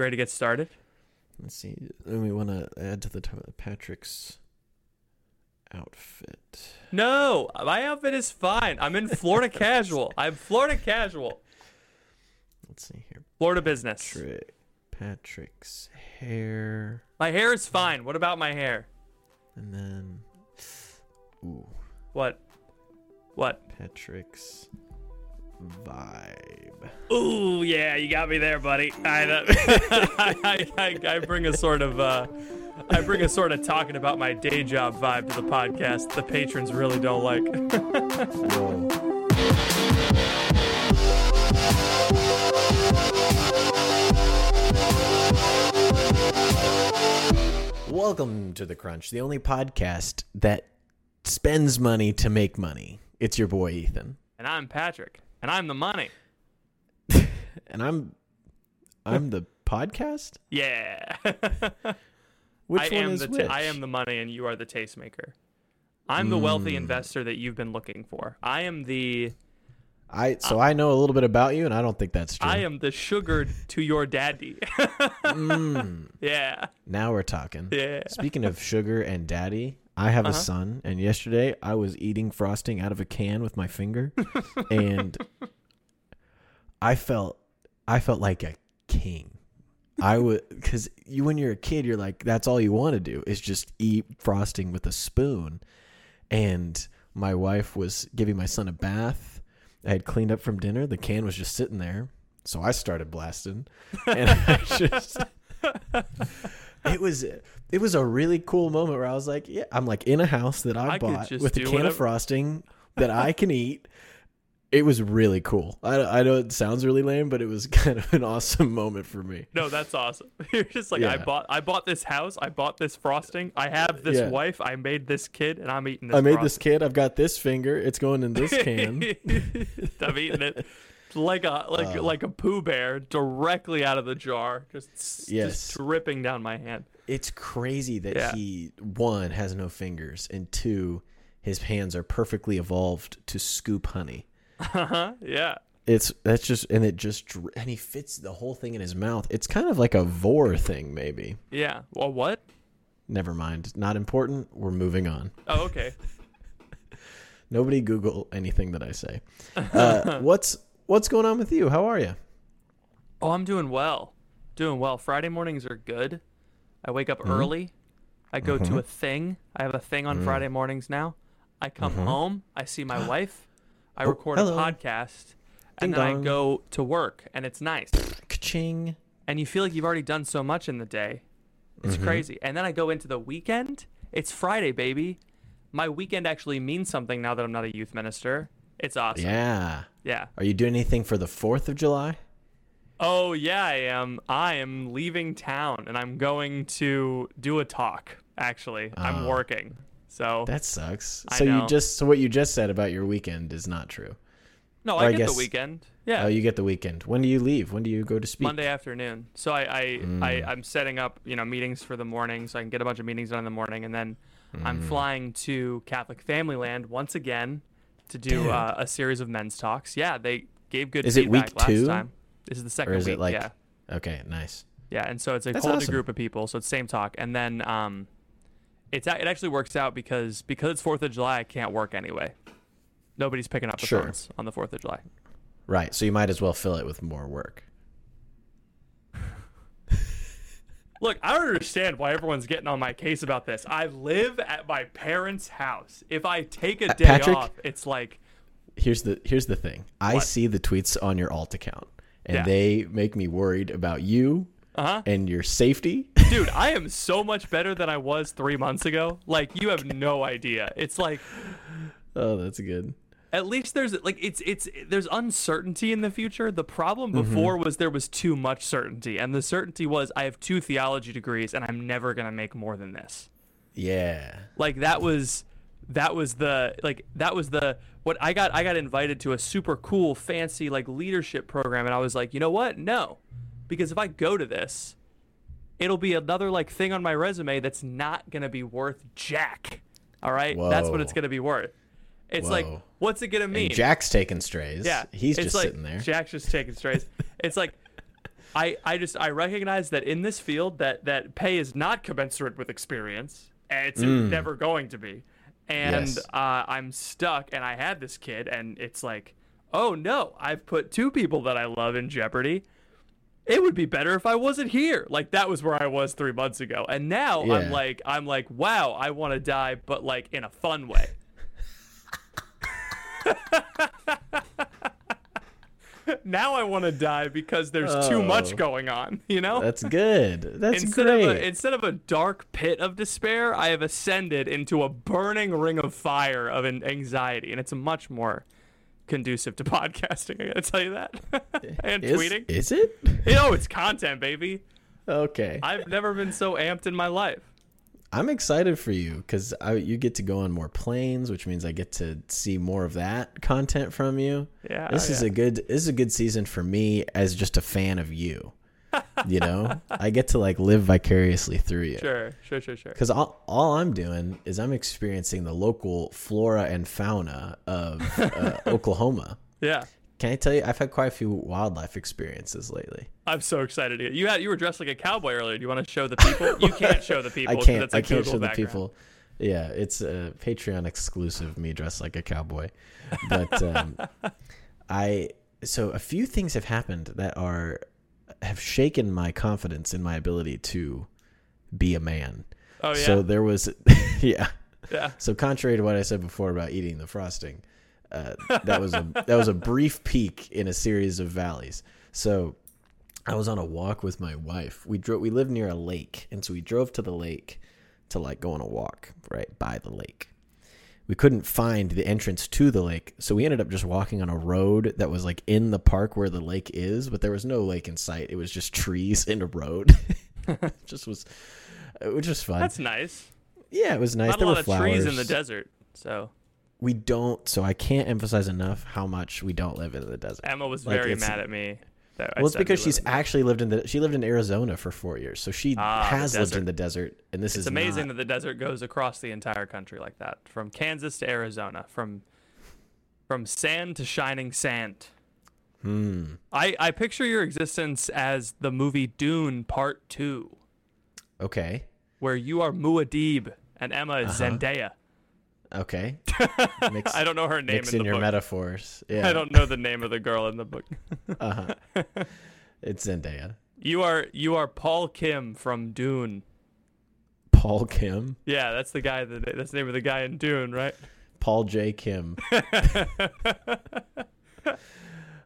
You ready to get started? Let's see. And we want to add to the t- Patrick's outfit. No, my outfit is fine. I'm in Florida casual. I'm Florida casual. Let's see here. Florida business. Tri- Patrick's hair, My hair is fine. What about my hair? and then ooh, What? What? Patrick's vibe. Ooh, yeah, you got me there, buddy. I, I, I, I bring a sort of, uh, I bring a sort of talking about my day job vibe to the podcast. The patrons really don't like. Welcome to the Crunch, the only podcast that spends money to make money. It's your boy Ethan, and I'm Patrick, and I'm the money. and I'm I'm the podcast. Yeah. Which I one am is the which? I am the money, and you are the tastemaker. I'm the wealthy Mm. investor that you've been looking for. I am the I so I know a little bit about you, and I don't think that's true. I am the sugar to your daddy. Mm, yeah, now we're talking. yeah. Speaking of sugar and daddy, I have Uh-huh. a son, and yesterday I was eating frosting out of a can with my finger, and I felt I felt like a king. I would because you when you're a kid, you're like that's all you want to do is just eat frosting with a spoon, and my wife was giving my son a bath. I had cleaned up from dinner. The can was just sitting there, so I started blasting, and I just it was it was a really cool moment where I was like, yeah, I'm like in a house that I, I bought with a can whatever. of frosting that I can eat. It was really cool. I, I know it sounds really lame, but it was kind of an awesome moment for me. No, that's awesome. You're just like I bought. I bought this house. I bought this frosting. I have this Yeah. wife. I made this kid, and I'm eating this. I made this kid. I've got this finger. It's going in this can. I'm eating it like a like Oh. like a Pooh bear directly out of the jar, just Yes. just dripping down my hand. it's crazy that Yeah. he one has no fingers and two his hands are perfectly evolved to scoop honey. Uh-huh. Yeah. It's that's just and it just and he fits the whole thing in his mouth. It's kind of like a vor thing, maybe. Yeah. Well, what? Never mind. Not important. We're moving on. Oh, okay. Nobody Google anything that I say. Uh, what's what's going on with you? How are you? Oh, I'm doing well. Doing well. Friday mornings are good. I wake up Mm-hmm. early. I go to a thing. I have a thing on Friday mornings now. I come home. I see my wife. I Mm-hmm. Oh, record hello. a podcast. Ding and then I go to work, and it's nice. Ka-ching. And you feel like you've already done so much in the day. It's Mm-hmm. crazy. And then I go into the weekend. It's Friday, baby. My weekend actually means something now that I'm not a youth minister. It's awesome. Yeah. yeah. Are you doing anything for the Fourth of July? Oh yeah, I am. I am leaving town and I'm going to do a talk. Actually, I'm Oh. working. So That sucks. I so know. you just so what you just said about your weekend is not true. no, I I get guess- the weekend. Yeah, Oh, you get the weekend. When do you leave? When do you go to speak? Monday afternoon. So I I, Mm. I I'm setting up you know meetings for the morning so I can get a bunch of meetings done in the morning and then Mm. I'm flying to Catholic Family Land once again to do uh, a series of men's talks. Yeah, they gave good Is it feedback week last two? time. This is the second Or is week. it like yeah. Okay, nice. Yeah, and so it's a That's whole new awesome. group of people. So it's same talk, and then um, it's it actually works out because because it's Fourth of July, I can't work anyway. Nobody's picking up the Sure. phones on the Fourth of July. Right. So you might as well fill it with more work. Look, I don't understand why everyone's getting on my case about this. I live at my parents' house. If I take a day Patrick? off, it's like Here's the here's the thing. I What? see the tweets on your alt account and Yeah. they make me worried about you uh huh. and your safety. Dude, I am so much better than I was three months ago. Like you have no idea. It's like oh, that's good. At least there's like it's it's there's uncertainty in the future. The problem Mm-hmm. before was there was too much certainty, and the certainty was I have two theology degrees and I'm never gonna make more than this. Yeah. Like that was that was the like that was the what I got I got invited to a super cool fancy like leadership program and I was like, "You know what? No." Because if I go to this, it'll be another like thing on my resume that's not going to be worth jack. All right? That's what it's going to be worth. It's like what's it going to mean? And Jack's taking strays. yeah. He's just like, sitting there. Jack's just taking strays. it's like I, I just I recognize that in this field that that pay is not commensurate with experience. And it's never going to be. And Yes. uh, I'm stuck and I had this kid and it's like, oh no, I've put two people that I love in jeopardy. It would be better if I wasn't here. Like that was where I was three months ago. And now Yeah. I'm like I'm like, wow, I want to die, but like in a fun way. now I want to die because there's too oh. much Oh. going on, you know? That's good. That's instead great. of a, instead of a dark pit of despair, I have ascended into a burning ring of fire of an anxiety, and it's much more conducive to podcasting. I gotta tell you that, and is, tweeting. Is it? You know, it's content, baby. Okay. I've never been so amped in my life. I'm excited for you because you get to go on more planes, which means I get to see more of that content from you. Yeah, this is yeah. a good. This is a good season for me as just a fan of you. You know, I get to like live vicariously through you. Sure, sure, sure, sure. Because all, all I'm doing is I'm experiencing the local flora and fauna of uh, Oklahoma. Yeah, Can I tell you, I've had quite a few wildlife experiences lately. I'm so excited. To, you had you were dressed like a cowboy earlier. Do you want to show the people? You can't show the people. I can't. That's a I can't Google show the people. Yeah, it's a Patreon exclusive. Me dressed like a cowboy, but um, I. So a few things have happened that are have shaken my confidence in my ability to be a man. Oh yeah, So there was, yeah. yeah. So contrary to what I said before about eating the frosting, uh, that was a that was a brief peak in a series of valleys. So I was on a walk with my wife. We drove. We lived near a lake, and so we drove to the lake to like go on a walk right by the lake. We couldn't find the entrance to the lake, so we ended up just walking on a road that was like in the park where the lake is, but there was no lake in sight. It was just trees and a road. It just was, it was just fun. That's nice. yeah, it was nice. Not a there lot were of flowers trees in the desert. So we don't so i can't emphasize enough how much we don't live in the desert Emma was Like, very mad at me. That I well it's because she's actually lived in the she lived in arizona for four years so she Ah, has lived in the desert and this It's is amazing not, that the desert goes across the entire country like that, from Kansas to Arizona, from from sand to shining sand. hmm I, I picture your existence as the movie Dune Part Two, okay where you are Muad'Dib and Emma is Uh-huh. Zendaya. Okay mix, I don't know her name mix in in the your book. metaphors yeah I don't know the name of the girl in the book. uh-huh it's zendaya You are you are Paul Kim from Dune. paul kim Yeah, that's the guy. That, that's the name of the guy in Dune, right? paul j kim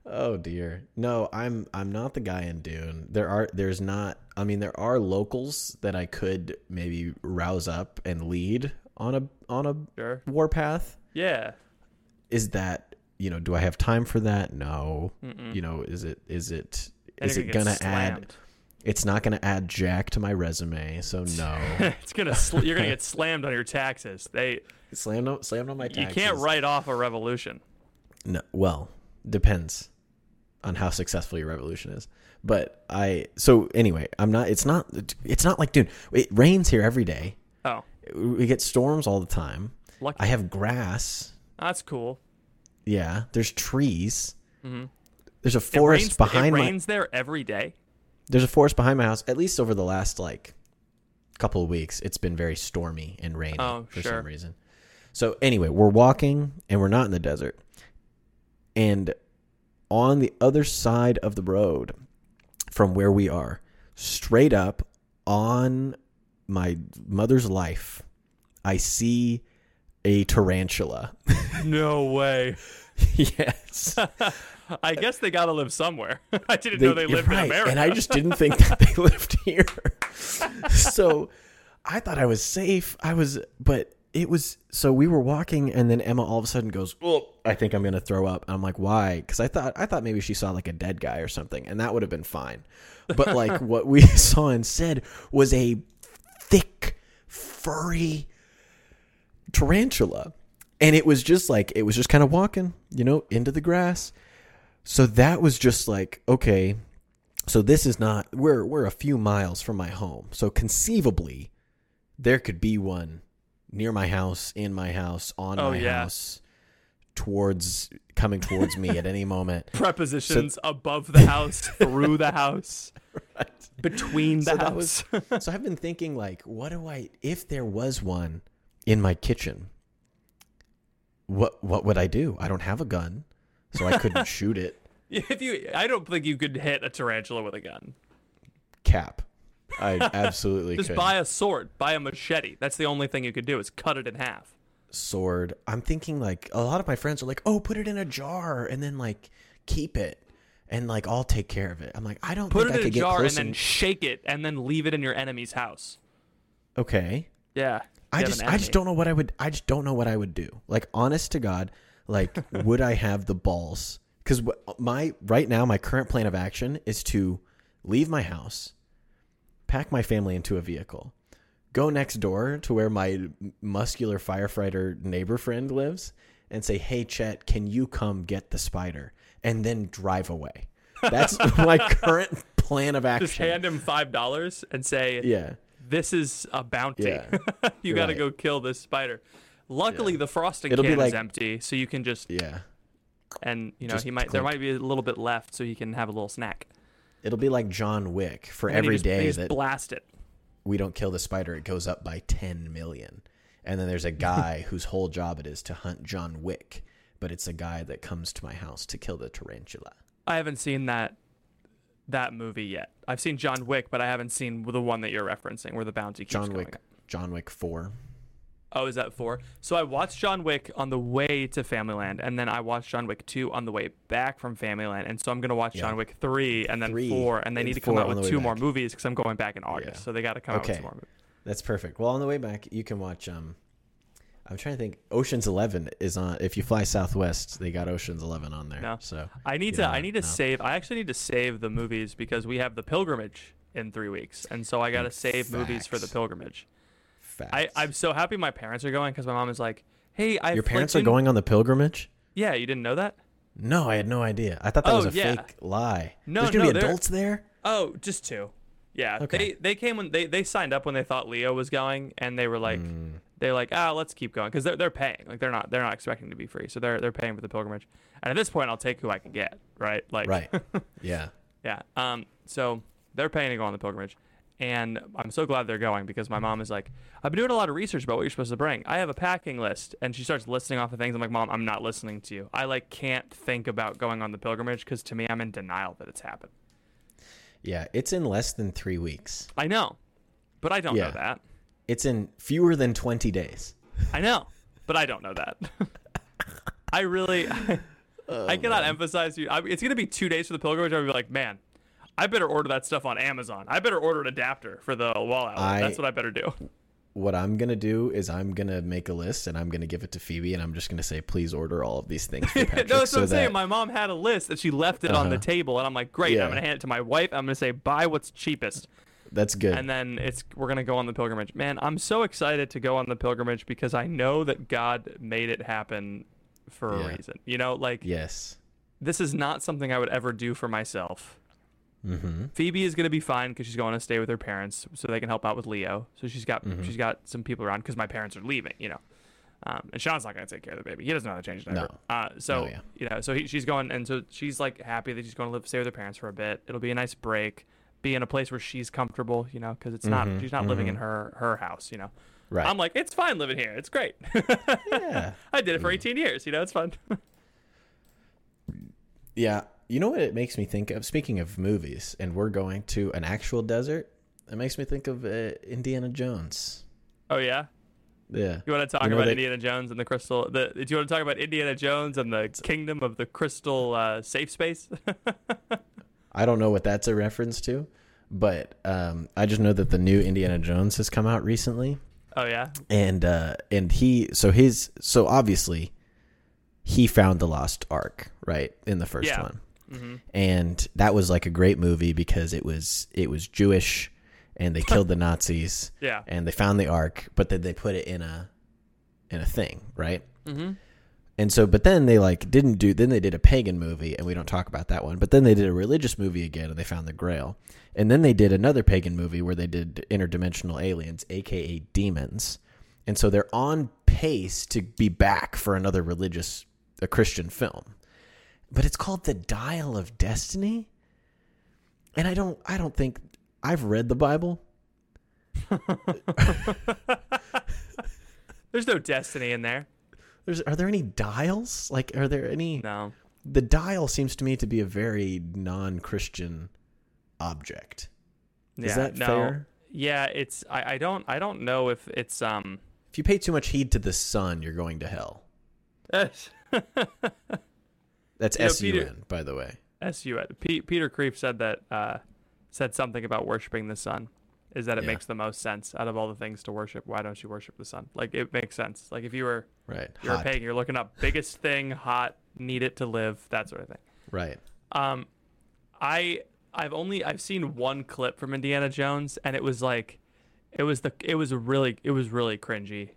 oh dear no i'm i'm not the guy in dune there are there's not i mean there are locals that i could maybe rouse up and lead on a on a Sure. warpath Yeah. is that you know do i have time for that no Mm-mm. you know is it is it And is it gonna add it's not gonna add jack to my resume so no it's gonna sl- you're gonna get slammed on your taxes. They slammed on, slammed on my taxes. you can't write off a revolution. no well depends on how successful your revolution is but i so anyway i'm not it's not it's not like dude it rains here every day we get storms all the time lucky. i have grass That's cool. yeah there's trees Mhm. there's a It forest rains, behind it my rains there every day. there's a forest behind my house at least over the last like couple of weeks it's been very stormy and rainy Oh, for sure. some reason so anyway we're walking and we're not in the desert and on the other side of the road from where we are straight up on my mother's life i see a tarantula No way. yes I guess they gotta live somewhere. I didn't They- know they lived right, in America. And I just didn't think that they lived here. so I thought I was safe. I was, but it was, so we were walking and then Emma all of a sudden goes, Oh, I think I'm going to throw up. And I'm like, why? Cause I thought, I thought maybe she saw like a dead guy or something and that would have been fine. But like what we saw instead was a thick, furry tarantula. And it was just like, it was just kind of walking, you know, into the grass. So that was just like, okay, so this is not we're we're a few miles from my home. So conceivably there could be one near my house, in my house, on Oh, my yeah. house, towards coming towards me at any moment. Prepositions above the house, through the house, between the So that house. was so I've been thinking like, what do I if there was one in my kitchen? What what would I do? I don't have a gun, so I couldn't shoot it. if you, I don't think you could hit a tarantula with a gun. Cap. I absolutely Just could. buy a sword, buy a machete. That's the only thing you could do is cut it in half. sword. I'm thinking like a lot of my friends are like, "Oh, put it in a jar and then like keep it." And like I'll take care of it. I'm like, I don't Put think I it in a jar and then and- shake it, and then leave it in your enemy's house. okay. Yeah. I just I just don't know what I would I just don't know what I would do. Like honest to God, like would I have the balls? Cuz my right now my current plan of action is to leave my house, pack my family into a vehicle, go next door to where my muscular firefighter neighbor friend lives and say, "Hey Chet, can you come get the spider?" And then drive away. That's my current plan of action. Just hand him five dollars and say, yeah. "This is a bounty. Yeah. you got to Right. go kill this spider." Luckily, the frosting It'll can is empty, so you can just Yeah. and you know Just he might there might be a little bit left, so he can have a little snack. It'll be like John Wick. For And every just- day that blast it. we don't kill the spider, it goes up by 10 million. And then there's a guy whose whole job it is to hunt John Wick, but it's a guy that comes to my house to kill the tarantula. I haven't seen that that movie yet. I've seen John Wick, but I haven't seen the one that you're referencing where the bounty keeps John Wick. John Wick 4. Oh, is that four? So I watched John Wick on the way to Familyland, and then I watched John Wick two on the way back from Familyland, and so I'm gonna watch Yeah. John Wick three and then Three four, and they and need to come out with two more movies because I'm going back in August, Yeah. so they got to come out with two more movies. That's perfect. Well, on the way back, you can watch um I'm trying to think Ocean's 11 is on if you fly Southwest, they got Ocean's 11 on there. No. So, I need to I need to no. save. I actually need to save the movies because we have the pilgrimage in three weeks, and so I got to save movies for the pilgrimage. facts. I I'm so happy my parents are going because my mom is like, "Hey, I Your parents are going on the pilgrimage? Yeah, you didn't know that? No, I had no idea. I thought that Oh, was a yeah. fake lie. No, There's gonna no, be adults there. Oh, just two. Yeah, Okay. they they came when they they signed up when they thought Leo was going, and they were like, Mm. They're like, ah, let's keep going because they're they're paying. Like they're not they're not expecting to be free, so they're they're paying for the pilgrimage. And at this point, I'll take who I can get. Right? Like, Right. yeah. yeah. Um. So they're paying to go on the pilgrimage, and I'm so glad they're going because my mom is like, I've been doing a lot of research about what you're supposed to bring. I have a packing list, and she starts listing off the things. I'm like, Mom, I'm not listening to you. I like can't think about going on the pilgrimage because to me, I'm in denial that it's happened. Yeah, it's in less than 3 weeks. I know, but I don't Yeah. know that. It's in fewer than 20 days. I know, but I don't know that. I really, I cannot emphasize you. I, it's gonna be two days for the pilgrimage. I'll be like, man, I better order that stuff on Amazon. I better order an adapter for the wall outlet. I- That's what I better do. What I'm going to do is I'm going to make a list and I'm going to give it to Phoebe and I'm just going to say please order all of these things for Patrick no, that's so what I'm that saying. My mom had a list and she left it on the Uh-huh. table, and I'm like, great. Yeah. I'm gonna hand it to my wife. I'm gonna say, buy what's cheapest, that's good. and then it's we're gonna go on the pilgrimage. Man, I'm so excited to go on the pilgrimage because I know that God made it happen for a reason. You know, like yes. this is not something I would ever do for myself. Mhm. Phoebe is gonna be fine because she's going to stay with her parents, so they can help out with Leo. So she's got Mhm. she's got some people around because my parents are leaving, you know. Um, and Sean's not gonna take care of the baby. He doesn't know how to change a diaper. No. Uh, so No, yeah. you know, so he, she's going, and so she's like happy that she's going to live stay with her parents for a bit. It'll be a nice break, be in a place where she's comfortable, you know, because it's not Mhm, she's not living in mhm. her her house, you know. Right. I'm like, it's fine living here. It's great. yeah. I did it for 18 years. You know, it's fun. Yeah. You know what it makes me think of? Speaking of movies, and we're going to an actual desert, it makes me think of uh, Indiana Jones. oh yeah. Yeah. You want to talk You know about they- Indiana Jones and the crystal? The, do you want to talk about Indiana Jones and the kingdom of the crystal uh, safe space? I don't know what that's a reference to, but um, I just know that the new Indiana Jones has come out recently, oh yeah. and uh, and he so his so obviously he found the lost ark right in the first Yeah. one, hmm and that was like a great movie because it was it was Jewish, and they killed the Nazis, Yeah. and they found the ark, but then they put it in a in a thing, right? hmm And so, but then they like didn't do. Then they did a pagan movie, and we don't talk about that one. But then they did a religious movie again, and they found the Grail. And then they did another pagan movie where they did interdimensional aliens, aka demons. And so they're on pace to be back for another religious a Christian film, but it's called The Dial of Destiny. And I don't I don't think I've read the Bible. There's no destiny in there. There's are there any dials? Like are there any No. The dial seems to me to be a very non-Christian object. Is Yeah, that no. fair? Yeah, it's I, I don't I don't know if it's um If you pay too much heed to the sun, you're going to hell. That's S U N, by the way. SU P- Peter Kreeft said that uh said something about worshiping the sun is that it Yeah. makes the most sense out of all the things to worship. Why don't you worship the sun? Like it makes sense. Like if you were Right. you're Hot. paying, you're looking up biggest thing, hot, need it to live, that sort of thing. Right. Um, I I've only I've seen one clip from Indiana Jones, and it was like, it was the it was really it was really cringy.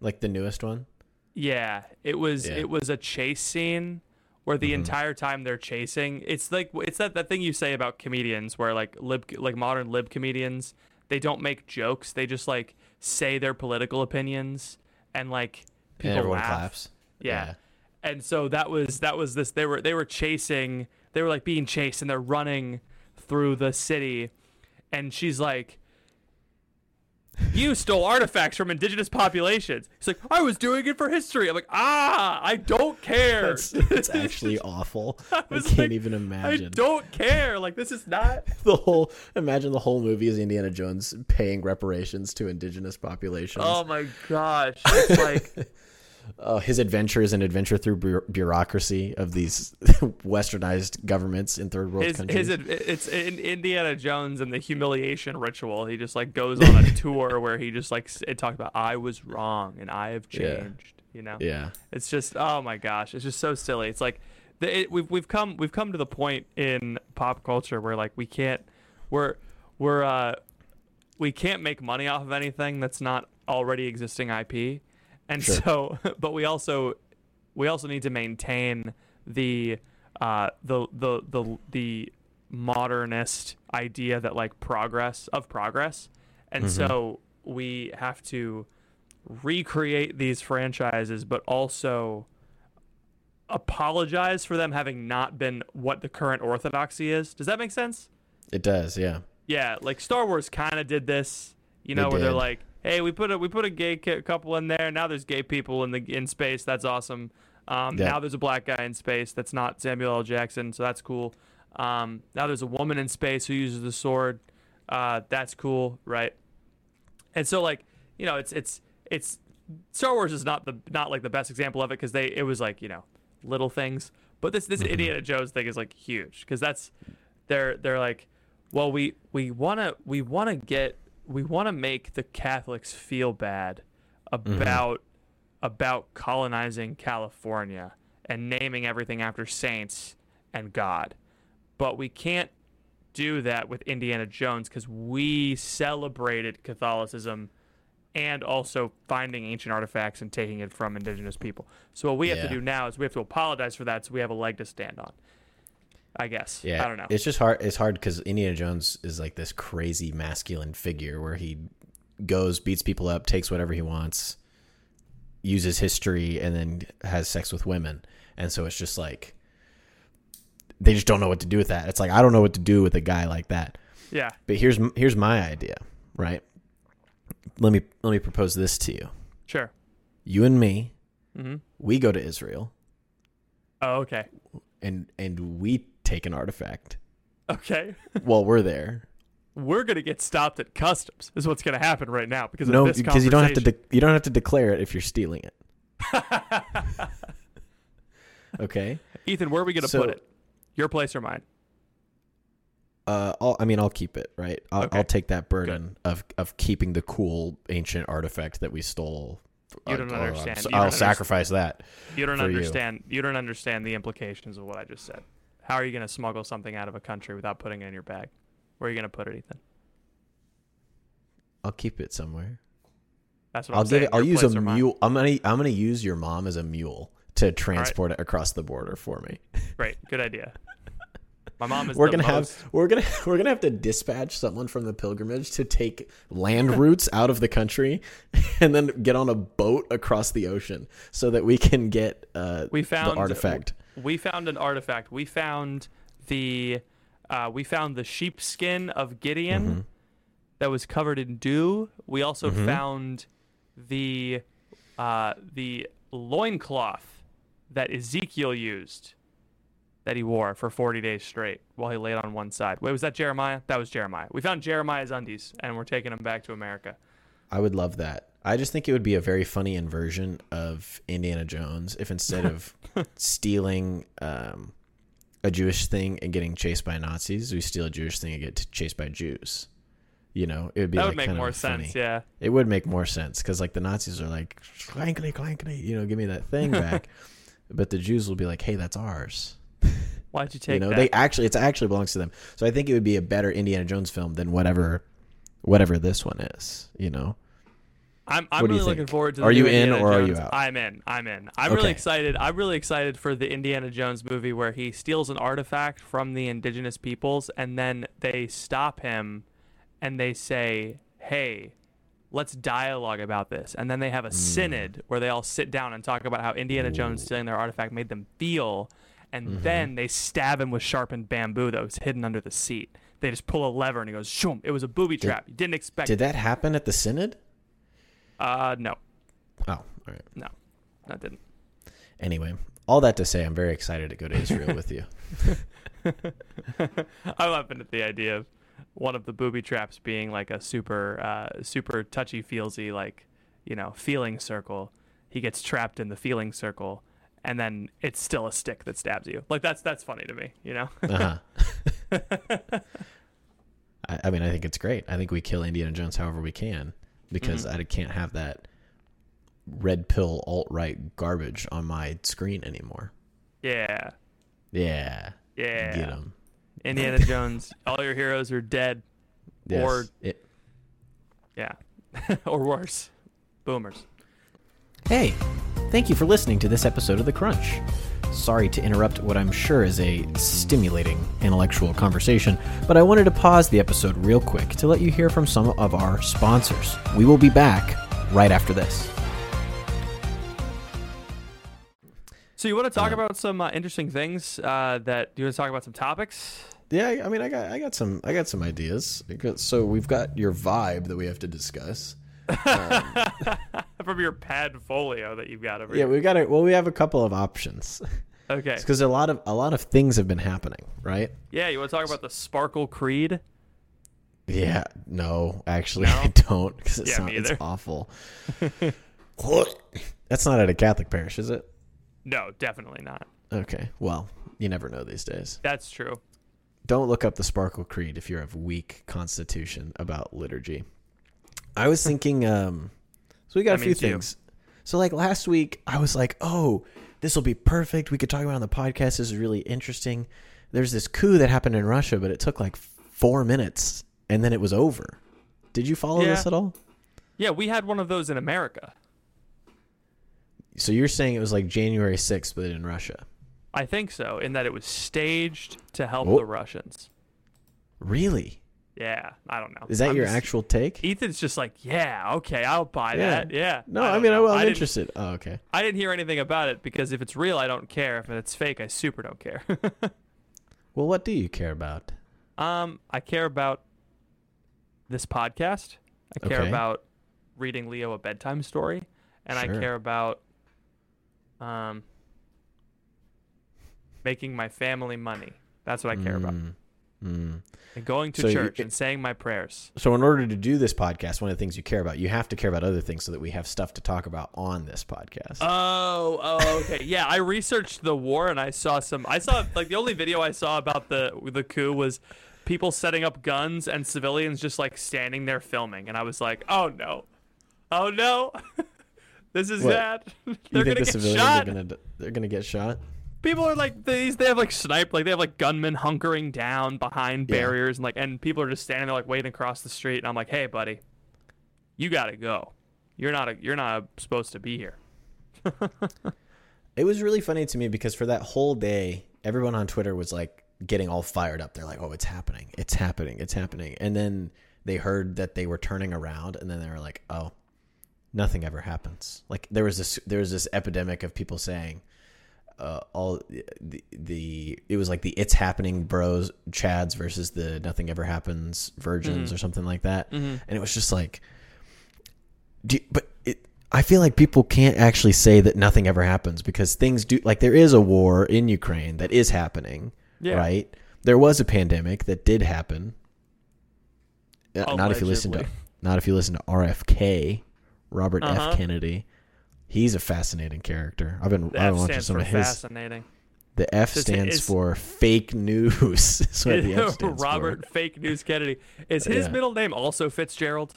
Like the newest one? Yeah, it was Yeah. it was a chase scene where the Mhm. entire time they're chasing, it's like it's that that thing you say about comedians where like lib like modern lib comedians, they don't make jokes, they just like say their political opinions and like people and everyone laugh. claps. Yeah. And so that was that was this they were they were chasing they were like being chased and they're running through the city and she's like you stole artifacts from indigenous populations. He's like, I was doing it for history. I'm like, ah, I don't care. That's, that's actually awful. I, was can't like, even imagine. I don't care. Like this is not the whole imagine the whole movie is Indiana Jones paying reparations to indigenous populations. Oh my gosh. It's like Uh, his adventures and adventure through bu- bureaucracy of these westernized governments in third world his countries. his it's in Indiana Jones and the humiliation ritual. He just like goes on a tour where he just like it talked about I was wrong and I have Yeah. changed. You know, yeah. it's just oh my gosh, it's just so silly. It's like the, it, we've we've come we've come to the point in pop culture where like we can't we're we're uh we can't make money off of anything that's not already existing IP, and Sure. so but we also we also need to maintain the uh the the the the modernist idea that like progress of progress and Mhm. so we have to recreate these franchises but also apologize for them having not been what the current orthodoxy is does that make sense It does, yeah. yeah like star wars kind of did this you They know where they're like hey we put a we put a gay couple in there. Now there's gay people in the in space. That's awesome. Um, Yeah. now there's a black guy in space that's not samuel l. Jackson so that's cool. Um, now there's a woman in space who uses the sword. Uh, that's cool right? And so like you know it's it's it's star wars is not the not like the best example of it because they it was like you know little things. But this this Mhm. indiana jones thing is like huge because that's they're they're like well we we want to we want to get we want to make the catholics feel bad mm-hmm. about about colonizing california and naming everything after saints and god. But we can't do that with indiana jones because we celebrated catholicism and also finding ancient artifacts and taking it from indigenous people. So what we have Yeah. to do now is we have to apologize for that so we have a leg to stand on i guess Yeah. i don't know It's just hard it's hard because Indiana Jones is like this crazy masculine figure where he goes, beats people up, takes whatever he wants, uses history, and then has sex with women. And so it's just like they just don't know what to do with that. It's like I don't know what to do with a guy like that. yeah But here's here's my idea, right? Let me let me propose this to you. sure You and me, hmm we go to Israel oh okay and and we take an artifact okay while we're there. we're gonna get stopped at customs is what's gonna happen right now because of No, this because you don't have to de- you don't have to declare it if you're stealing it. Okay. ethan where are we gonna So- put it your place or mine Uh, I'll, I mean, I'll keep it. Right. I'll, Okay. I'll take that burden of of keeping the cool ancient artifact that we stole. You don't I'll- understand. so You I'll don't sacrifice that. You don't for you. understand. You. don't understand the implications of what I just said. How are you going to smuggle something out of a country without putting it in your bag? Where are you going to put it, Ethan? I'll keep it somewhere. That's what I'll I'm give saying. it. I'll Your use a place or mine. mule. I'm gonna I'm gonna use your mom as a mule to transport it across the border for me. Great, good idea. My mom is we're gonna most- have we're gonna we're gonna have to dispatch someone from the pilgrimage to take land routes out of the country, and then get on a boat across the ocean so that we can get uh, we found the artifact. We found an artifact. We found the uh, we found the sheepskin of Gideon Mm-hmm. that was covered in dew. We also found the uh, the loincloth that Ezekiel used that he wore for 40 days straight while he laid on one side. Wait, was that Jeremiah? That was Jeremiah. We found Jeremiah's undies and we're taking them back to America. I would love that. I just think it would be a very funny inversion of Indiana Jones if instead of stealing um, a Jewish thing and getting chased by Nazis, we steal a Jewish thing and get chased by Jews. You know, it would be that like would make more of funny. sense, yeah. It would make more sense because like the Nazis are like clankety clankety, you know, give me that thing back. but the Jews will be like, hey, that's ours. Why'd you take it? you know, that? they actually it's actually belongs to them. So I think it would be a better Indiana Jones film than whatever whatever this one is. You know. I'm, I'm What do you really looking forward to. The Are you new in Indiana or are you out? I'm in. I'm in. I'm really excited. I'm really excited for the Indiana Jones movie where he steals an artifact from the indigenous peoples, and then they stop him, and they say, "Hey, let's dialogue about this." And then they have a Hmm. synod where they all sit down and talk about how Indiana Jones stealing their artifact made them feel, and Mm-hmm. then they stab him with sharpened bamboo that was hidden under the seat. They just pull a lever and he goes, "Shoom!" It was a booby trap. You didn't expect. Did that happen at the synod? Uh, no, Oh, all right. no, that didn't. Anyway, all that to say, I'm very excited to go to Israel with you. I'm laughing at the idea of one of the booby traps being like a super, uh, super touchy feelsy, like you know, feeling circle. He gets trapped in the feeling circle, and then it's still a stick that stabs you. Like that's that's funny to me, you know. Uh huh. I, I mean, I think it's great. I think we kill Indiana Jones however we can because Mm-hmm. I can't have that red pill alt right garbage on my screen anymore. yeah, Yeah. yeah. Get them. Indiana Jones. All your heroes are dead. Yes. Or- It- Yeah, or worse, boomers. Hey, thank you for listening to this episode of The Crunch. Sorry to interrupt what I'm sure is a stimulating intellectual conversation, but I wanted to pause the episode real quick to let you hear from some of our sponsors. We will be back right after this. So you want to talk Uh, about some uh, interesting things uh, that you want to talk about some topics? Yeah, I I mean, I got, I got some, I got some ideas. So we've got your vibe that we have to discuss. From your pad folio that you've got over here. Yeah, here. we've got it. Well, we have a couple of options Okay. because a lot of, a lot of things have been happening, right? Yeah, you want to talk about the Sparkle Creed? Yeah, no, actually, No? I don't because it Yeah, sounds it's awful. That's not at a Catholic parish, is it? No, definitely not. Okay, well, you never know these days. That's true. Don't look up the Sparkle Creed if you're of weak constitution about liturgy. I was thinking, um, so we got That a few things. So, like last week, I was like, oh, this will be perfect. We could talk about it on the podcast. This is really interesting. There's this coup that happened in Russia, but it took like four minutes and then it was over. Did you follow Yeah. this at all? Yeah, we had one of those in America. So you're saying it was like January 6th, but in Russia? I think so, in that it was staged to help Oh. the Russians. Really? Yeah, I don't know. Is that I'm your just- actual take? Ethan's just like, yeah, okay, I'll buy Yeah. that. Yeah. No, I I, mean, I, I'm interested. Oh, okay. I didn't hear anything about it because if it's real, I don't care. If it's fake, I super don't care. Well, what do you care about? um, I care about this podcast. I care Okay. about reading Leo a bedtime story, and I care about um making my family money. That's what I care about. Mm. And going to So you- church and saying my prayers. So, in order to do this podcast, one of the things you care about, you have to care about other things so that we have stuff to talk about on this podcast. Oh, oh, okay. yeah, I researched the war and I saw some. I saw like the only video I saw about the the coup was people setting up guns and civilians just like standing there filming, and I was like, oh no, oh no, this is What? bad. They're think gonna the get civilians shot. are gonna they're gonna get shot? People are like these. They have like snipe Like they have like gunmen hunkering down behind Yeah. barriers and like, and people are just standing there like waiting across the street. And I'm like, hey, buddy, you gotta go. You're not a, you're not supposed to be here. It was really funny to me because for that whole day, everyone on Twitter was like getting all fired up. They're like, "Oh, it's happening! It's happening! It's happening!" And then they heard that they were turning around, and then they were like, "Oh, nothing ever happens." Like there was this there was this epidemic of people saying, uh, "All the the it was like the it's happening bros chads versus the nothing ever happens virgins or something like that," and it was just like, do, but it. I feel like people can't actually say that nothing ever happens because things do like there is a war in Ukraine that is happening Yeah. right? There was a pandemic that did happen. Uh, Not if you listen to not if you listen to RFK, Robert Uh-huh. F. Kennedy. He's a fascinating character. I've been I've watching some of his. fascinating. The F stands is- for fake news. That's what the F stands Robert for. Fake News Kennedy. Is his Yeah. middle name also Fitzgerald?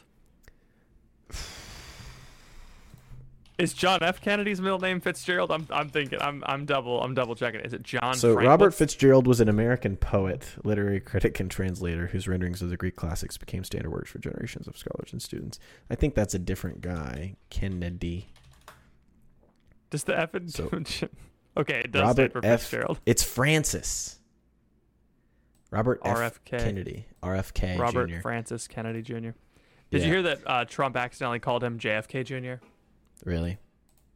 Is John F. Kennedy's middle name Fitzgerald? I'm I'm thinking I'm I'm double I'm double checking. Is it John? So Frank- Robert Fitzgerald was an American poet, literary critic, and translator whose renderings of the Greek classics became standard works for generations of scholars and students. I think that's a different guy, Kennedy. Does the F in So- Okay, it does Robert F. Fitzgerald. It's Francis. Robert F. RFK. Kennedy. RFK Robert Jr. Francis Kennedy Jr. Did Yeah. you hear that uh, Trump accidentally called him JFK Jr.? really?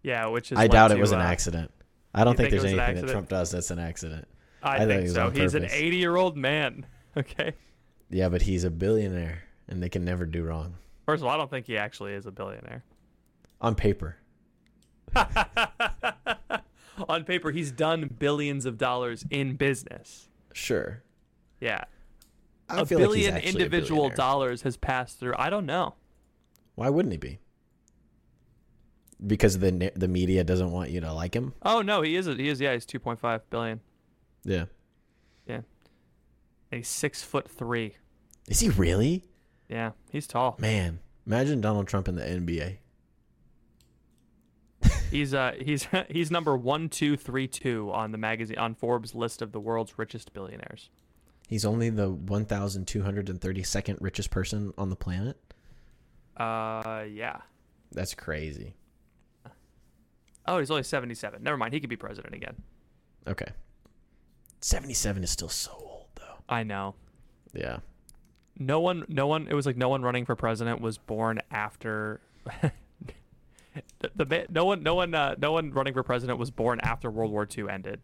Yeah, which is I doubt it to, was an uh, accident. I don't think, think it there's was an anything that? Trump does that's an accident. I, I think think so. He's an 80 year old man. Okay. Yeah, but he's a billionaire, and they can never do wrong First of all, I don't think he actually is a billionaire. on paper. On paper, he's done billions of dollars in business. Sure. Yeah. I a like billion a individual billionaire. dollars has passed through. I don't know. Why wouldn't he be? Because the the media doesn't want you to like him. Oh no, he is. A, he is. Yeah, he's 2.5 billion. Yeah. And he's six foot three. Is he really? Yeah, he's tall. Man, imagine Donald Trump in the NBA. He's uh he's he's number one two three two on the magazine on Forbes list of the world's richest billionaires. He's only the 1,232nd richest person on the planet. Uh yeah. That's crazy. Oh, he's only 77. Never mind. He could be president again. Okay. 77 is still so old, though. I know. Yeah. No one, no one. It was like no one running for president was born after. the, the no one, no one, uh, no one running for president was born after World War II ended.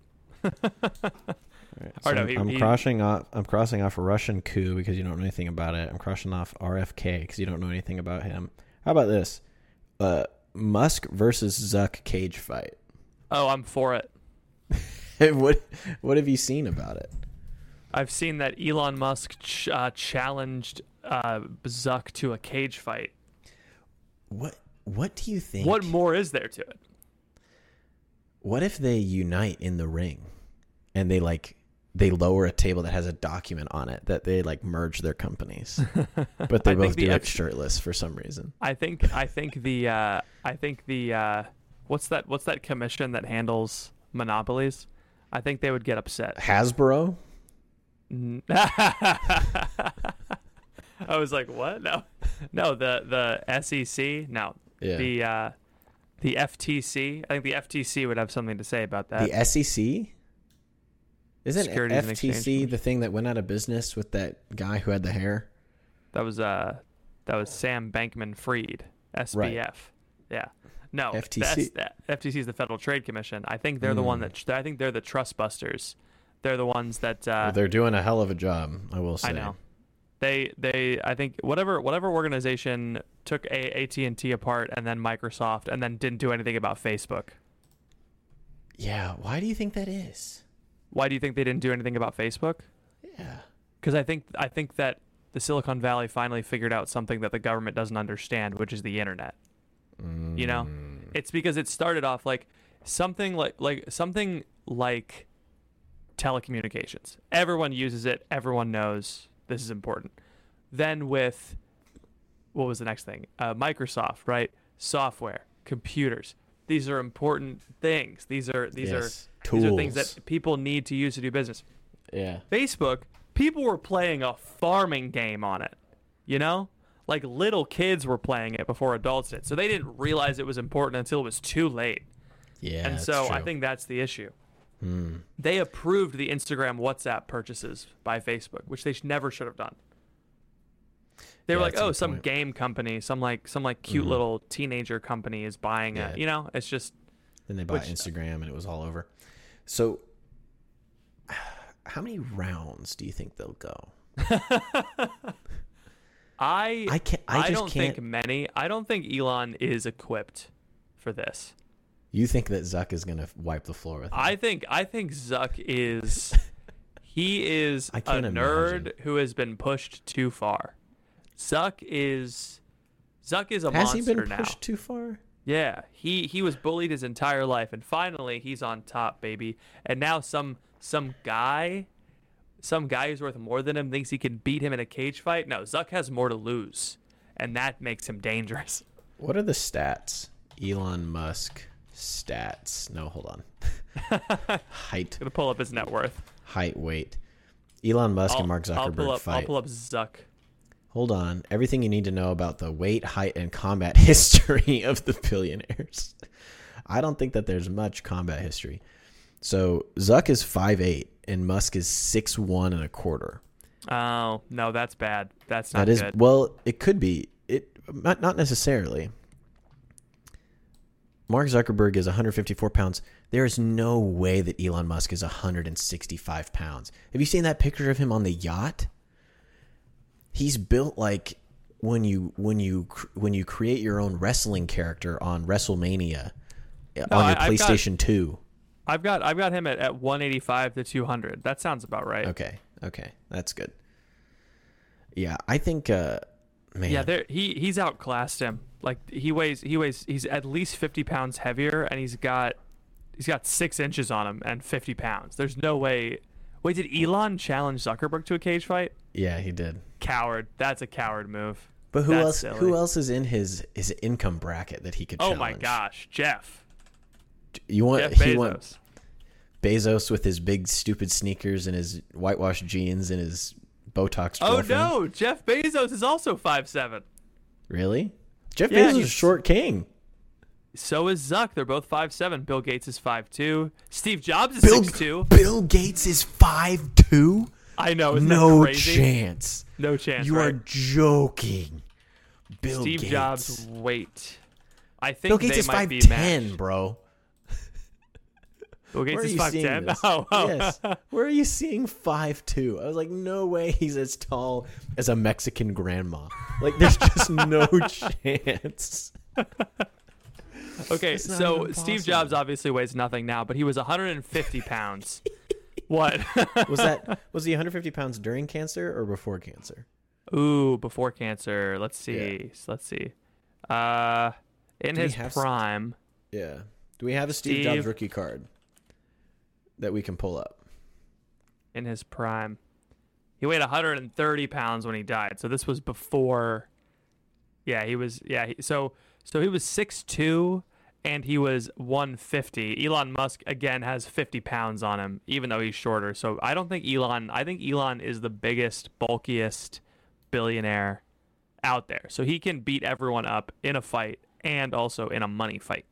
So no, I'm, he- I'm he- crossing off. I'm crossing off a Russian coup because you don't know anything about it. I'm crossing off RFK because you don't know anything about him. How about this? Uh, Musk versus Zuck cage fight. Oh, I'm for it. what What have you seen about it? I've seen that Elon Musk ch- uh, challenged uh, Zuck to a cage fight. What What do you think? What more is there to it? What if they unite in the ring, and they like they lower a table that has a document on it that they like merge their companies, but they both the do it shirtless for some reason. I think I think the uh, I think the uh, what's that what's that commission that handles monopolies? I think they would get upset. Hasbro. I was like, what? No, no. The the SEC. No, Yeah. the uh, the FTC. I think the FTC would have something to say about that. The SEC? Isn't Securities FTC the thing that went out of business with that guy who had the hair? that was uh, that was Sam Bankman Fried, SBF. Yeah. No, FTC. FTC is the Federal Trade Commission. I think they're the one Mm. that I think they're the trust busters. They're the ones that uh, Well, they're doing a hell of a job, I will say. I know. They they I think whatever whatever organization took a AT and T apart and then Microsoft and then didn't do anything about Facebook. Yeah, why do you think that is? Why do you think they didn't do anything about Facebook? Yeah. Because I think I think that the Silicon Valley finally figured out something that the government doesn't understand, which is the internet. You know, Mm. it's because it started off like something like like something like telecommunications. Everyone uses it. Everyone knows this is important. Then with what was the next thing? Uh, Microsoft, right? Software, computers. These are important things. These are these Yes. are these are things that people need to use to do business. Yeah. Facebook, people were playing a farming game on it. You know? Like little kids were playing it before adults did. So they didn't realize it was important until it was too late. Yeah. and so I think that's the issue. Hmm. they approved the Instagram WhatsApp purchases by Facebook, which they never should have done. They were like, "Oh, some point. game company, some like some like cute Mhm. little teenager company is buying Yeah. it." You know, it's just Then they bought Which- Instagram, and it was all over. So, how many rounds do you think they'll go? I I can't. I, I, just don't can't. think many. I don't think Elon is equipped for this. You think that Zuck is gonna wipe the floor with? him. I think I think Zuck is he is a can't nerd who has been pushed too far. Zuck is Zuck is a Has he been now. pushed too far? Yeah, he he was bullied his entire life, and finally he's on top, baby. And now some some guy, some guy who's worth more than him thinks he can beat him in a cage fight. No, Zuck has more to lose, and that makes him dangerous. What are the stats? Elon Musk stats. No, hold on. height, I'm Gonna pull up his net worth. height, weight. Elon Musk I'll, and Mark I'll Zuckerberg pull up. I'll pull up Zuck. Hold on. Everything you need to know about the weight, height, and combat history of the billionaires. I don't think that there's much combat history. So Zuck is 5'8 and Musk is 6'1 and a quarter. Oh no, that's bad. That's not That is good. well, it could be. It not not necessarily. Mark Zuckerberg is 154 pounds. There is no way that Elon Musk is 165 pounds. Have you seen that picture of him on the yacht? He's built like when you when you when you create your own wrestling character on WrestleMania uh, No, on I- your I've got- PlayStation 2. I've got I've got him at, at 185 to 200. That sounds about right. Okay, okay, that's good. Yeah, I think. uh Man, Yeah, there he he's outclassed him. Like he weighs he weighs he's at least 50 pounds heavier, and he's got he's got six inches on him and 50 pounds. There's no way. Wait, did Elon challenge Zuckerberg to a cage fight? yeah, he did. Coward. That's a coward move. But who That's else? silly. Who else is in his his income bracket that he could? Oh challenge? my gosh, Jeff. You want Jeff he Bezos. want Bezos with his big stupid sneakers and his whitewashed jeans and his Botox. Oh no, Jeff Bezos is also five seven. Really? Jeff Yeah, Bezos is a short king. So is Zuck. They're both five seven. Bill Gates is five two. Steve Jobs is Bill six two. Bill Gates is five two. I know. No chance. No chance. You right? are joking. Bill Steve Gates. Jobs' weight. I think Bill Gates they is might five be ten, matched. bro. Bill Gates Where are is you seeing this? Oh, oh. Yes. Where are you seeing five two? I was like, no way he's as tall as a Mexican grandma. Like, there's just no chance. okay, so Steve. Jobs obviously weighs nothing now, but he was 150 pounds. what? Was that was he 150 pounds during cancer or before cancer? Ooh, before cancer. Let's see. Let's see. Uh, in Do his have s- prime. Yeah. Do we have a Steve, Jobs rookie card that we can pull up? in his prime. He weighed 130 pounds when he died. So this was before. Yeah, he was. Yeah, he, so so he was 6'2", and he was 150. Elon Musk again has 50 pounds on him, even though he's shorter. So I don't think Elon. I think Elon is the biggest, bulkiest billionaire out there. So he can beat everyone up in a fight and also in a money fight.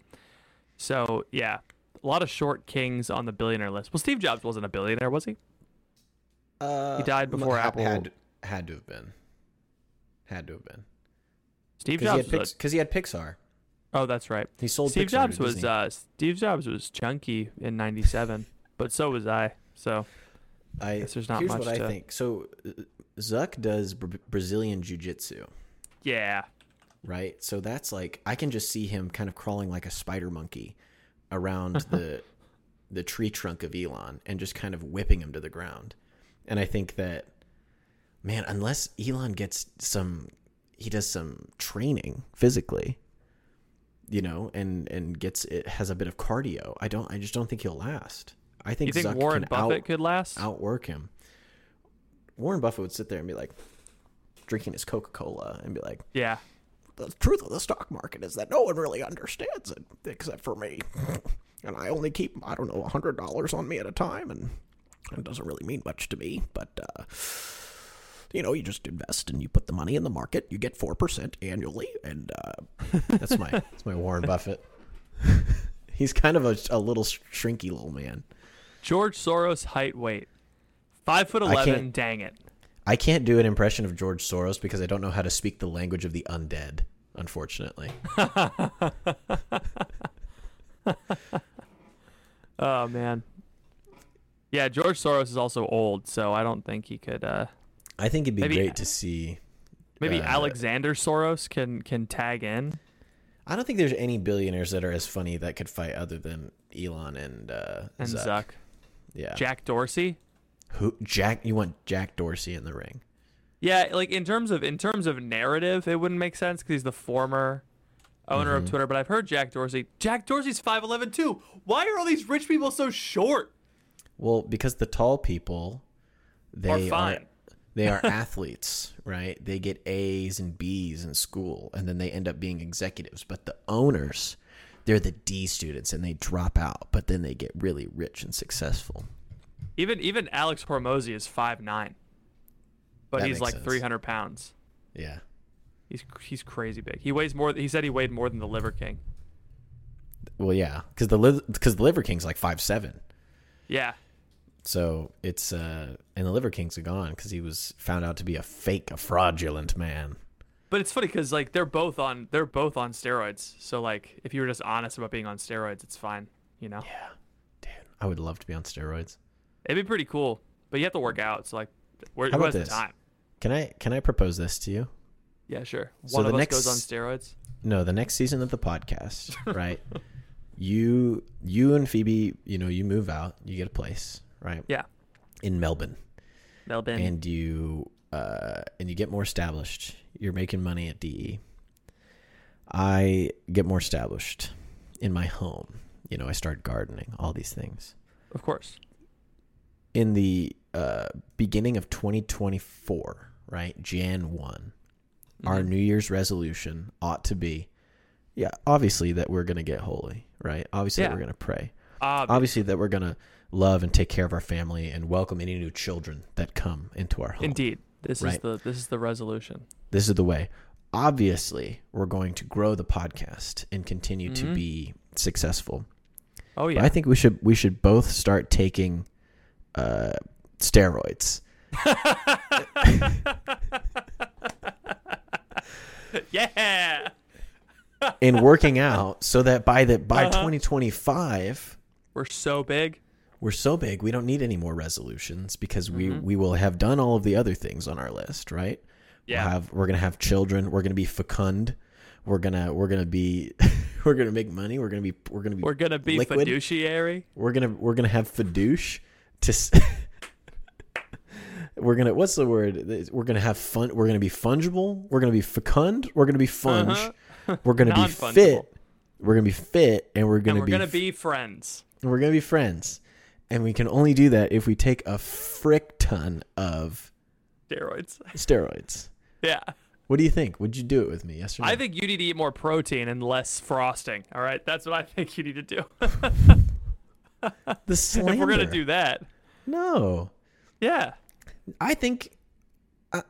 So yeah, a lot of short kings on the billionaire list. Well, Steve Jobs wasn't a billionaire, was he? Uh, He died before ha- Apple- Had, had to have been. Had to have been. Steve Because he, Jobs. had was he had Pixar. oh, that's right. He sold Steve Pixar Jobs was uh, Steve Jobs was chunky in '97, but so was I. So I, guess there's not here's much what I to- think. So, uh, Zuck does Bra- Brazilian jiu jitsu. yeah, right? So that's like I can just see him kind of crawling like a spider monkey around the the tree trunk of Elon and just kind of whipping him to the ground. And I think that man, unless Elon gets some he does some training physically, you know, and and gets it has a bit of cardio. I don't I just don't think he'll last. I think you think Zuck Warren Buffett out, could last? outwork him. Warren Buffett would sit there and be like drinking his Coca-Cola and be like, Yeah, the truth of the stock market is that no one really understands it except for me. And I only keep, I don't know, $100 on me at a time, and it doesn't really mean much to me. But, uh, you know, you just invest and you put the money in the market, you get 4% annually, and uh, that's my that's my Warren Buffett. He's kind of a, a little shrinky little man. George Soros height weight. Five foot eleven. Dang it. I can't do an impression of George Soros because I don't know how to speak the language of the undead, unfortunately. Oh man. Yeah, George Soros is also old, so I don't think he could. uh I think it'd be Maybe- great to see. Maybe Uh, Alexander Soros can can tag in. I don't think there's any billionaires that are as funny that could fight other than Elon and uh, And Zuck. Zuck. Yeah. Jack Dorsey. Who Jack? You want Jack Dorsey in the ring? Yeah, like in terms of in terms of narrative, it wouldn't make sense because he's the former owner of Mhm. Twitter. But I've heard Jack Dorsey. Jack Dorsey's five eleven too. Why are all these rich people so short? Well, because the tall people, they Are are they are athletes, right? They get A's and B's in school, and then they end up being executives. But the owners, they're the D students, and they drop out, but then they get really rich and successful. Even even Alex Hormozi is five nine, but That he's like three hundred pounds. Yeah. He's he's crazy big. He weighs more. He said he weighed more than the Liver King. Well, yeah, because the because the Liver King's like five seven. Yeah, So it's uh and the Liver King's gone because he was found out to be a fake, a fraudulent man. but it's funny because like they're both on they're both on steroids. So like if you were just honest about being on steroids, it's fine. You know, Yeah, dude, I would love to be on steroids. It'd be pretty cool. But you have to work out. So like, where, How about this? the time? Can I can I propose this to you? Yeah, sure. So One the us next- goes on steroids. No, the next season of the podcast, right? you you and Phoebe, you know, you move out, you get a place, right? Yeah. In Melbourne. Melbourne. And you uh and you get more established. You're making money at DE. I get more established in my home. You know, I start gardening, all these things. of course. In the uh beginning of 2024, right? Jan 1. Our Mhm. New Year's resolution ought to be yeah, obviously that we're going to get holy, right? Obviously that we're going to pray. Obvi- Obviously that we're going to love and take care of our family and welcome any new children that come into our home. Indeed. This is the this is the resolution. This is the way. Obviously, we're going to grow the podcast and continue to Mhm. be successful. Oh But yeah. I think we should we should both start taking uh, steroids. yeah. and working out so that by the by Uh-huh. 2025 We're so big. we're so big we don't need any more resolutions because we Mhm. we will have done all of the other things on our list right Yeah. we'll have we're gonna have children we're gonna be fecund we're gonna we're gonna be we're gonna make money we're gonna be we're gonna be We're gonna be liquid. fiduciary. we're gonna we're gonna have fidouche to we're gonna what's the word we're gonna have fun we're gonna be fungible we're gonna be fecund we're gonna be funge Uh-huh. we're gonna be fit we're gonna be fit and we're gonna we're be gonna be friends. we're gonna be friends and we can only do that if we take a frick ton of Steroids. steroids Yeah. what do you think would you do it with me yes or no I think you need to eat more protein and less frosting. All right, that's what I think you need to do. the slander. if we're gonna do that, no yeah, i think uh,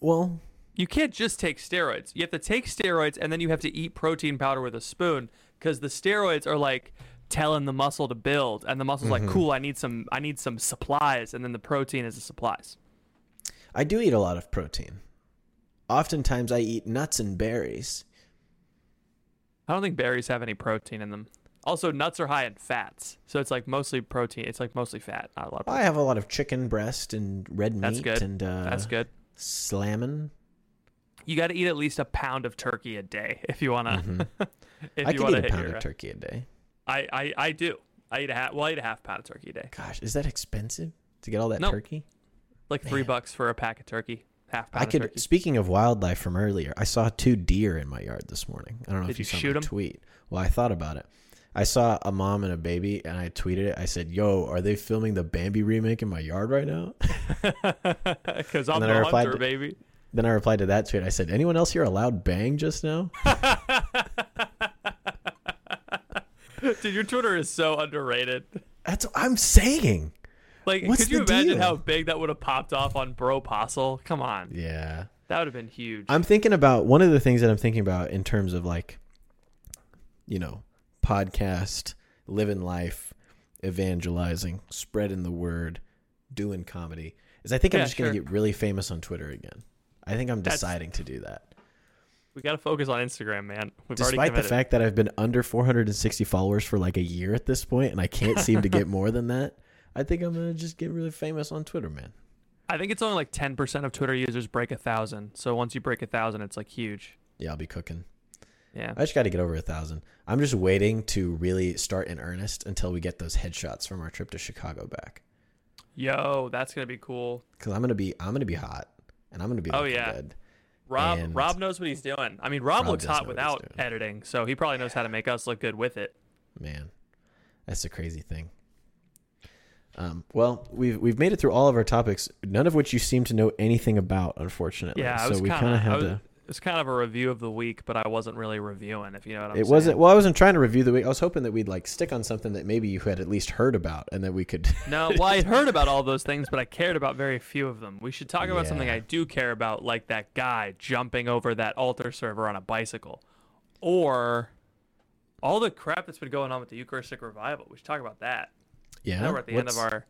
well you can't just take steroids. You have to take steroids and then you have to eat protein powder with a spoon because the steroids are like telling the muscle to build, and the muscle's Mm-hmm. like, "Cool, I need some, I need some supplies," and then the protein is the supplies. I do eat a lot of protein. Oftentimes, I eat nuts and berries. I don't think berries have any protein in them. Also, nuts are high in fats, so it's like mostly protein. It's like mostly fat, not a lot of protein. I have a lot of chicken breast and red meat That's good. and uh, That's good. slamming. You got to eat at least a pound of turkey a day if you wanna. Mhm. if I you wanna eat a pound your, of turkey a day. I, I I do. I eat a half. Well, I eat a half pound of turkey a day. Gosh, is that expensive to get all that No. turkey? Like three bucks for a pack of turkey. Half pound I of could. turkey. Speaking of wildlife from earlier, I saw two deer in my yard this morning. I don't know Did if you, you saw shoot my 'em? tweet. Well, I thought about it. I saw a mom and a baby, and I tweeted it. I said, "Yo, are they filming the Bambi remake in my yard right now?" Because I'm the I hunter, to- baby. then I replied to that tweet. I said, "Anyone else here allowed bang just now?" Dude, your Twitter is so underrated. That's what I'm saying. Like, What's could you the imagine deal? how big that would have popped off on Bro Postle? Come on, Yeah. that would have been huge. I'm thinking about one of the things that I'm thinking about in terms of like, you know, podcast, living life, evangelizing, spreading the word, doing comedy is I think I'm Yeah, just going to get really famous on Twitter again. I think I'm That's- deciding to do that. We got to focus on Instagram, man. We've Despite the fact that I've been under 460 followers for like a year at this point and I can't seem to get more than that, I think I'm going to just get really famous on Twitter, man. I think it's only like 10% of Twitter users break a thousand. So once you break a thousand, it's like huge. Yeah, I'll be cooking. Yeah. I just got to get over a thousand. I'm just waiting to really start in earnest until we get those headshots from our trip to Chicago back. Yo, that's gonna be cool. Because I'm gonna be I'm gonna be hot and I'm gonna be Oh, yeah. good. Rob And- Rob knows what he's doing. I mean, Rob, Rob looks hot know what he's without editing, so he probably knows how to make us look good with it. Man, that's a crazy thing. Um, well, we've we've made it through all of our topics, none of which you seem to know anything about, unfortunately. Yeah, I so was we kind of. had was, to. It's kind of a review of the week, but I wasn't really reviewing. If you know what I'm It saying. wasn't. Well, I wasn't trying to review the week. I was hoping that we'd like stick on something that maybe you had at least heard about, and that we could. No, well, I heard about all those things, but I cared about very few of them. We should talk about something I do care about, like that guy jumping over that altar server on a bicycle, or all the crap that's been going on with the Eucharistic revival. We should talk about that. yeah. Now we're at the what's, end of our.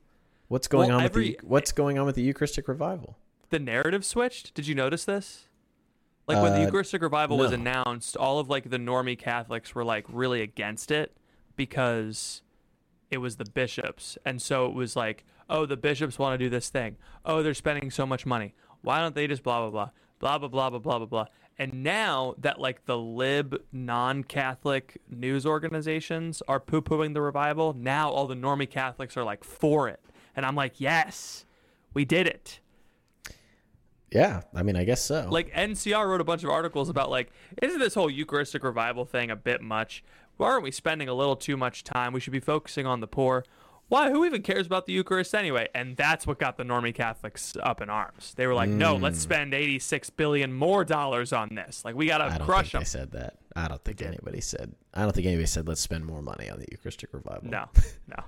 What's going Well, on every- with the What's going on with the Eucharistic revival? The narrative switched. Did you notice this? Like when the Uh, Eucharistic revival was announced, all of like the normie Catholics were like really against it because it was the bishops. And so it was like, oh, the bishops want to do this thing. Oh, they're spending so much money. Why don't they just blah blah blah blah blah blah blah blah blah blah. And now that like the lib non-Catholic news organizations are poo-pooing the revival, now all the normie Catholics are like for it. And I'm like, yes, we did it. Yeah, I mean, I guess so. Like NCR wrote a bunch of articles about like, isn't this whole Eucharistic revival thing a bit much? Why aren't we spending a little too much time? We should be focusing on the poor. Why? Who even cares about the Eucharist anyway? And that's what got the normie Catholics up in arms. They were like, no, let's hmm. spend 86 billion more dollars on this. Like we gotta don't crush think them. they said that. I don't think anybody said. I don't think anybody said let's spend more money on the Eucharistic revival. No, no.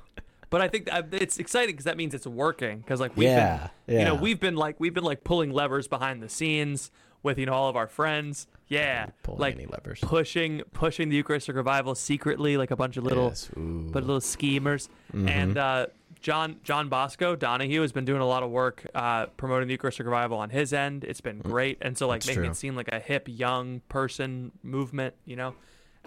But I think it's exciting because that means it's working. Because like we've Yeah, been, you know, we've been like we've been like pulling levers behind the scenes with you know all of our friends. Yeah, Pulling like any levers. pushing pushing the Eucharistic revival secretly, like a bunch of little Yes, but little schemers. Mm-hmm. And uh, John John Bosco Donahue has been doing a lot of work uh, promoting the Eucharistic revival on his end. It's been great, and so like That's making true. it seem like a hip young person movement, you know.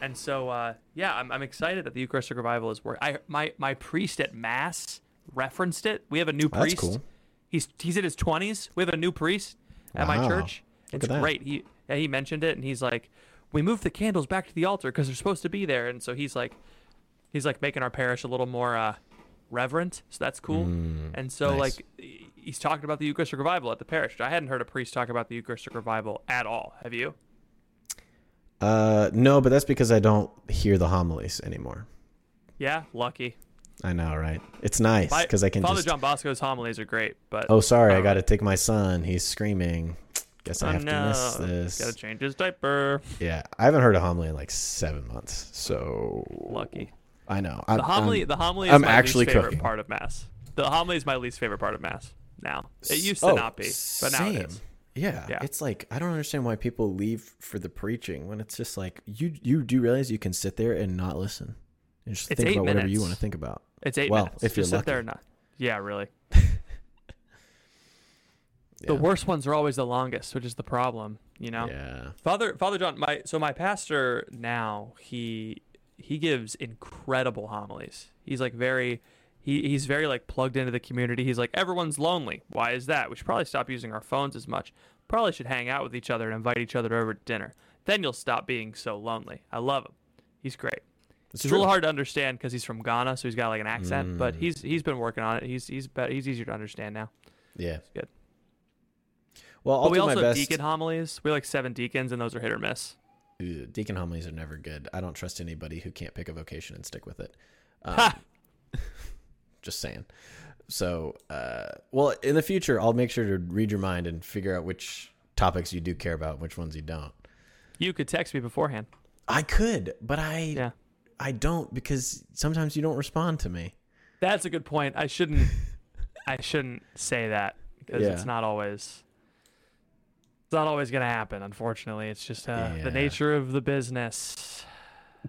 And so uh, yeah, I'm, I'm excited that the Eucharistic revival is work. I my my priest at mass referenced it. We have a new That's priest. cool. He's he's in his 20s. We have a new priest at my Wow. church. Look It's great. He yeah, he mentioned it, and he's like, we moved the candles back to the altar because they're supposed to be there, and so he's like, he's like making our parish a little more uh, reverent. So that's cool. and so Mm, nice. like he's talking about the Eucharistic revival at the parish. I hadn't heard a priest talk about the Eucharistic revival at all. Have you? Uh, no, but that's because I don't hear the homilies anymore. Yeah, lucky. I know, right? It's nice because I can Father just. John Bosco's homilies are great, but Oh, sorry, I Um, got to take my son. He's screaming. Guess I oh have no, to miss this. gotta change his diaper. Yeah, I haven't heard a homily in like seven months. So Lucky. I know. I'm, The homily, I'm- the homily is I'm my actually least favorite cooking. part of mass. The homily is my least favorite part of mass. Now it used to Oh, not be, but now it same. is. Yeah, Yeah. it's like I don't understand why people leave for the preaching when it's just like you you do realize you can sit there and not listen and just It's think about whatever you want to think about. It's eight Well, minutes. if you're Just sit there lucky. and not. Yeah, really. Yeah. The worst ones are always the longest, which is the problem. You know. Yeah. Father Father John, my so my pastor now he he gives incredible homilies. He's like very he, he's very like plugged into the community. He's like everyone's lonely. Why is that? We should probably stop using our phones as much. Probably should hang out with each other and invite each other over to dinner. Then you'll stop being so lonely. I love him. He's great. It's It's a little hard to understand because he's from Ghana, so he's got like an accent. But Mm. he's he's been working on it. He's he's better, he's easier to understand now. Yeah. it's good. Well, I'll but we do also my best. deacon homilies. We like seven deacons, and those are hit or miss. Ew, deacon homilies are never good. I don't trust anybody who can't pick a vocation and stick with it. Um, Ha! Just saying. So, uh, well, in the future, I'll make sure to read your mind and figure out which topics you do care about, which ones you don't. You could text me beforehand. I could, but I Yeah. I don't because sometimes you don't respond to me. That's a good point. I shouldn't. I shouldn't say that because Yeah. it's not always. It's not always gonna happen. Unfortunately, it's just uh, Yeah. the nature of the business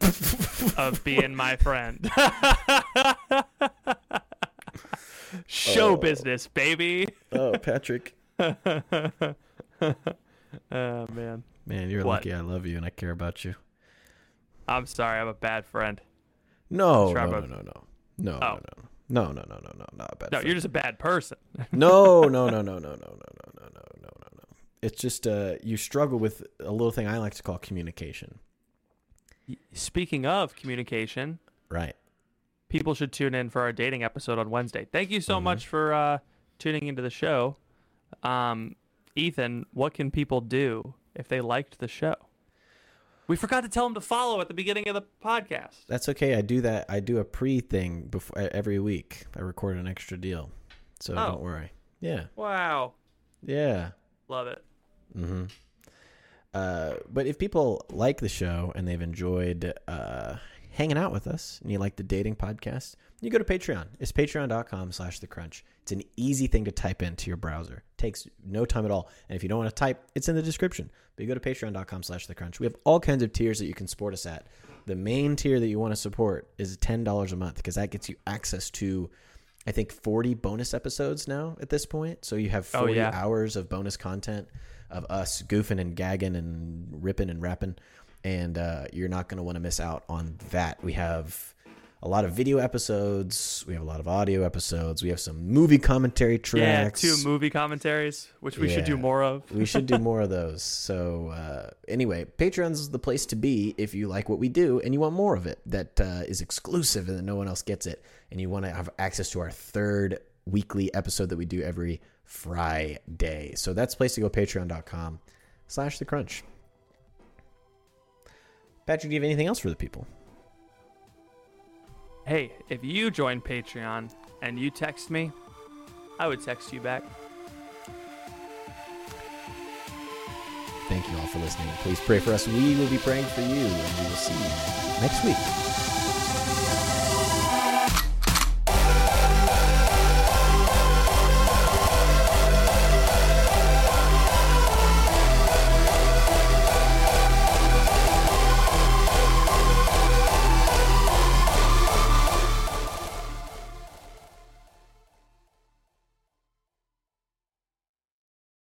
of being my friend. Show Oh. business, baby. Oh, Patrick. oh man, Man, you're What? lucky I love you and I care about you. I'm sorry. I'm a bad friend. No, no, no, no, no. No, Oh. no, no. No, no, no, no, no, not a bad No, friend. you're just a bad person. No, no, no, no, no, no, no, no, no, no, no, no, no. It's just uh you struggle with a little thing I like to call communication. Speaking of communication, Right. People should tune in for our dating episode on Wednesday. Thank you so Mhm. much for uh, tuning into the show. Um, Ethan, what can people do if they liked the show? We forgot to tell them to follow at the beginning of the podcast. That's okay. I do that. I do a pre thing before every week. I record an extra deal. So Oh. don't worry. Yeah. Wow. Yeah. Love it. Mm-hmm. Uh, but if people like the show and they've enjoyed uh, hanging out with us and you like the dating podcast, you go to Patreon. It's patreon.com slash the crunch. It's an easy thing to type into your browser. takes no time at all. And if you don't want to type, it's in the description. But you go to patreon.com slash the crunch. We have all kinds of tiers that you can support us at. The main tier that you want to support is $10 a month because that gets you access to I think 40 bonus episodes now at this point. So you have Oh, 40 yeah. hours of bonus content of us goofing and gagging and ripping and rapping. And uh, you're not going to want to miss out on that. We have a lot of video episodes. We have a lot of audio episodes. We have some movie commentary tracks. Yeah, two movie commentaries, which we should do more of. we should do more of those. So uh, anyway, Patreon's the place to be if you like what we do and you want more of it that uh, is exclusive and that no one else gets it, and you want to have access to our third weekly episode that we do every Friday. So that's the place to go. Patreon.com slash the crunch. Patrick, do you have anything else for the people? Hey, if you join Patreon and you text me, I would text you back. Thank you all for listening. Please pray for us. We will be praying for you, and we will see you next week.